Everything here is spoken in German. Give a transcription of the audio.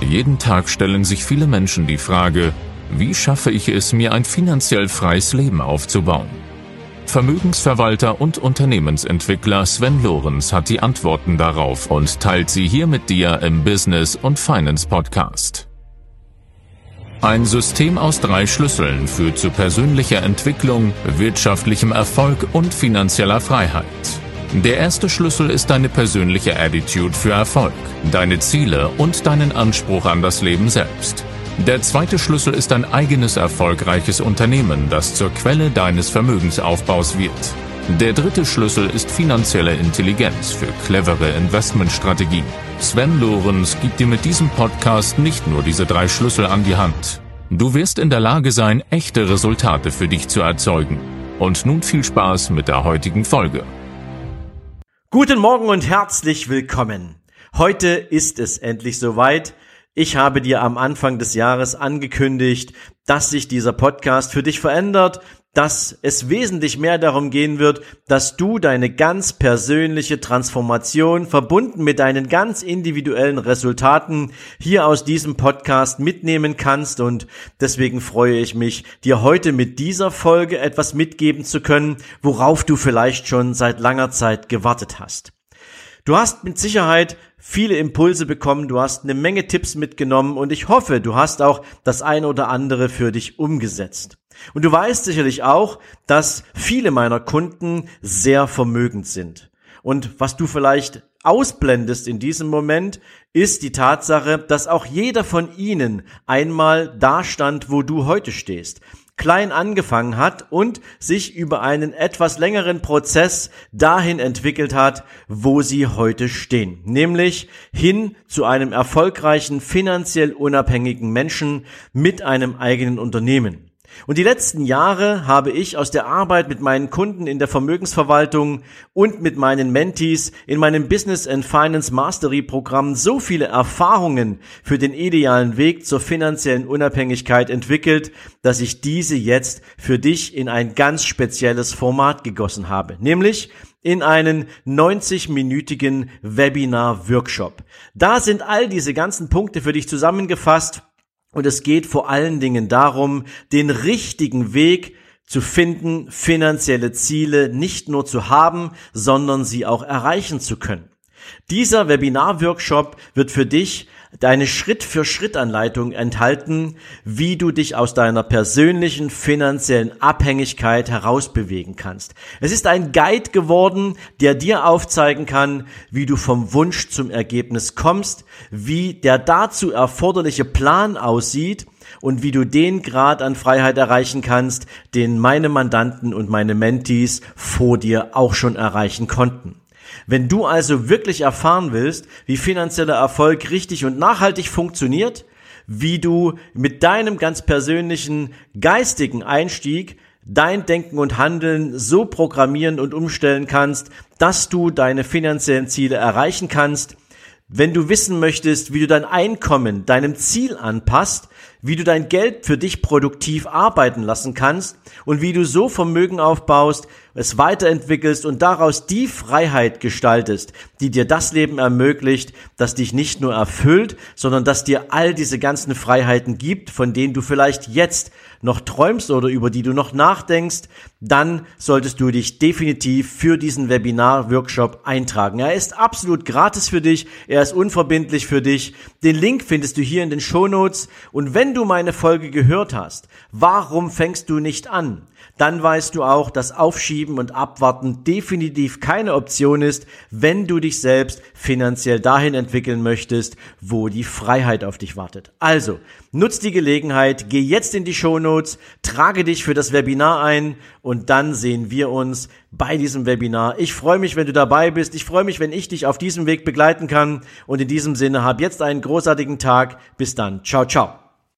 Jeden Tag stellen sich viele Menschen die Frage, wie schaffe ich es, mir ein finanziell freies Leben aufzubauen? Vermögensverwalter und Unternehmensentwickler Sven Lorenz hat die Antworten darauf und teilt sie hier mit dir im Business und Finance Podcast. Ein System aus drei Schlüsseln führt zu persönlicher Entwicklung, wirtschaftlichem Erfolg und finanzieller Freiheit. Der erste Schlüssel ist deine persönliche Attitude für Erfolg, deine Ziele und deinen Anspruch an das Leben selbst. Der zweite Schlüssel ist ein eigenes erfolgreiches Unternehmen, das zur Quelle deines Vermögensaufbaus wird. Der dritte Schlüssel ist finanzielle Intelligenz für clevere Investmentstrategien. Sven Lorenz gibt dir mit diesem Podcast nicht nur diese drei Schlüssel an die Hand. Du wirst in der Lage sein, echte Resultate für dich zu erzeugen. Und nun viel Spaß mit der heutigen Folge. Guten Morgen und herzlich willkommen. Heute ist es endlich soweit. Ich habe dir am Anfang des Jahres angekündigt, dass sich dieser Podcast für dich verändert, dass es wesentlich mehr darum gehen wird, dass du deine ganz persönliche Transformation verbunden mit deinen ganz individuellen Resultaten hier aus diesem Podcast mitnehmen kannst und deswegen freue ich mich, dir heute mit dieser Folge etwas mitgeben zu können, worauf du vielleicht schon seit langer Zeit gewartet hast. Du hast mit Sicherheit viele Impulse bekommen, du hast eine Menge Tipps mitgenommen und ich hoffe, du hast auch das ein oder andere für dich umgesetzt. Und du weißt sicherlich auch, dass viele meiner Kunden sehr vermögend sind. Und was du vielleicht ausblendest in diesem Moment, ist die Tatsache, dass auch jeder von ihnen einmal da stand, wo du heute stehst klein angefangen hat und sich über einen etwas längeren Prozess dahin entwickelt hat, wo sie heute stehen, nämlich hin zu einem erfolgreichen, finanziell unabhängigen Menschen mit einem eigenen Unternehmen. Und die letzten Jahre habe ich aus der Arbeit mit meinen Kunden in der Vermögensverwaltung und mit meinen Mentees in meinem Business and Finance Mastery Programm so viele Erfahrungen für den idealen Weg zur finanziellen Unabhängigkeit entwickelt, dass ich diese jetzt für dich in ein ganz spezielles Format gegossen habe, nämlich in einen 90-minütigen Webinar-Workshop. Da sind all diese ganzen Punkte für dich zusammengefasst und es geht vor allen Dingen darum, den richtigen Weg zu finden, finanzielle Ziele nicht nur zu haben, sondern sie auch erreichen zu können. Dieser Webinar-Workshop wird für dich deine Schritt-für-Schritt-Anleitung enthalten, wie du dich aus deiner persönlichen finanziellen Abhängigkeit herausbewegen kannst. Es ist ein Guide geworden, der dir aufzeigen kann, wie du vom Wunsch zum Ergebnis kommst, wie der dazu erforderliche Plan aussieht und wie du den Grad an Freiheit erreichen kannst, den meine Mandanten und meine Mentees vor dir auch schon erreichen konnten. Wenn du also wirklich erfahren willst, wie finanzieller Erfolg richtig und nachhaltig funktioniert, wie du mit deinem ganz persönlichen geistigen Einstieg dein Denken und Handeln so programmieren und umstellen kannst, dass du deine finanziellen Ziele erreichen kannst, wenn du wissen möchtest, wie du dein Einkommen deinem Ziel anpasst, wie du dein Geld für dich produktiv arbeiten lassen kannst und wie du so Vermögen aufbaust, es weiterentwickelst und daraus die Freiheit gestaltest, die dir das Leben ermöglicht, das dich nicht nur erfüllt, sondern das dir all diese ganzen Freiheiten gibt, von denen du vielleicht jetzt noch träumst oder über die du noch nachdenkst, dann solltest du dich definitiv für diesen Webinar-Workshop eintragen. Er ist absolut gratis für dich, er ist unverbindlich für dich. Den Link findest du hier in den Show Notes. Und wenn du meine Folge gehört hast, warum fängst du nicht an? Dann weißt du auch, dass Aufschieben und Abwarten definitiv keine Option ist, wenn du dich selbst finanziell dahin entwickeln möchtest, wo die Freiheit auf dich wartet. Also, nutz die Gelegenheit, geh jetzt in die Show Notes, trage dich für das Webinar ein und dann sehen wir uns bei diesem Webinar. Ich freue mich, wenn du dabei bist. Ich freue mich, wenn ich dich auf diesem Weg begleiten kann. Und in diesem Sinne, hab jetzt einen großartigen Tag. Bis dann. Ciao, ciao.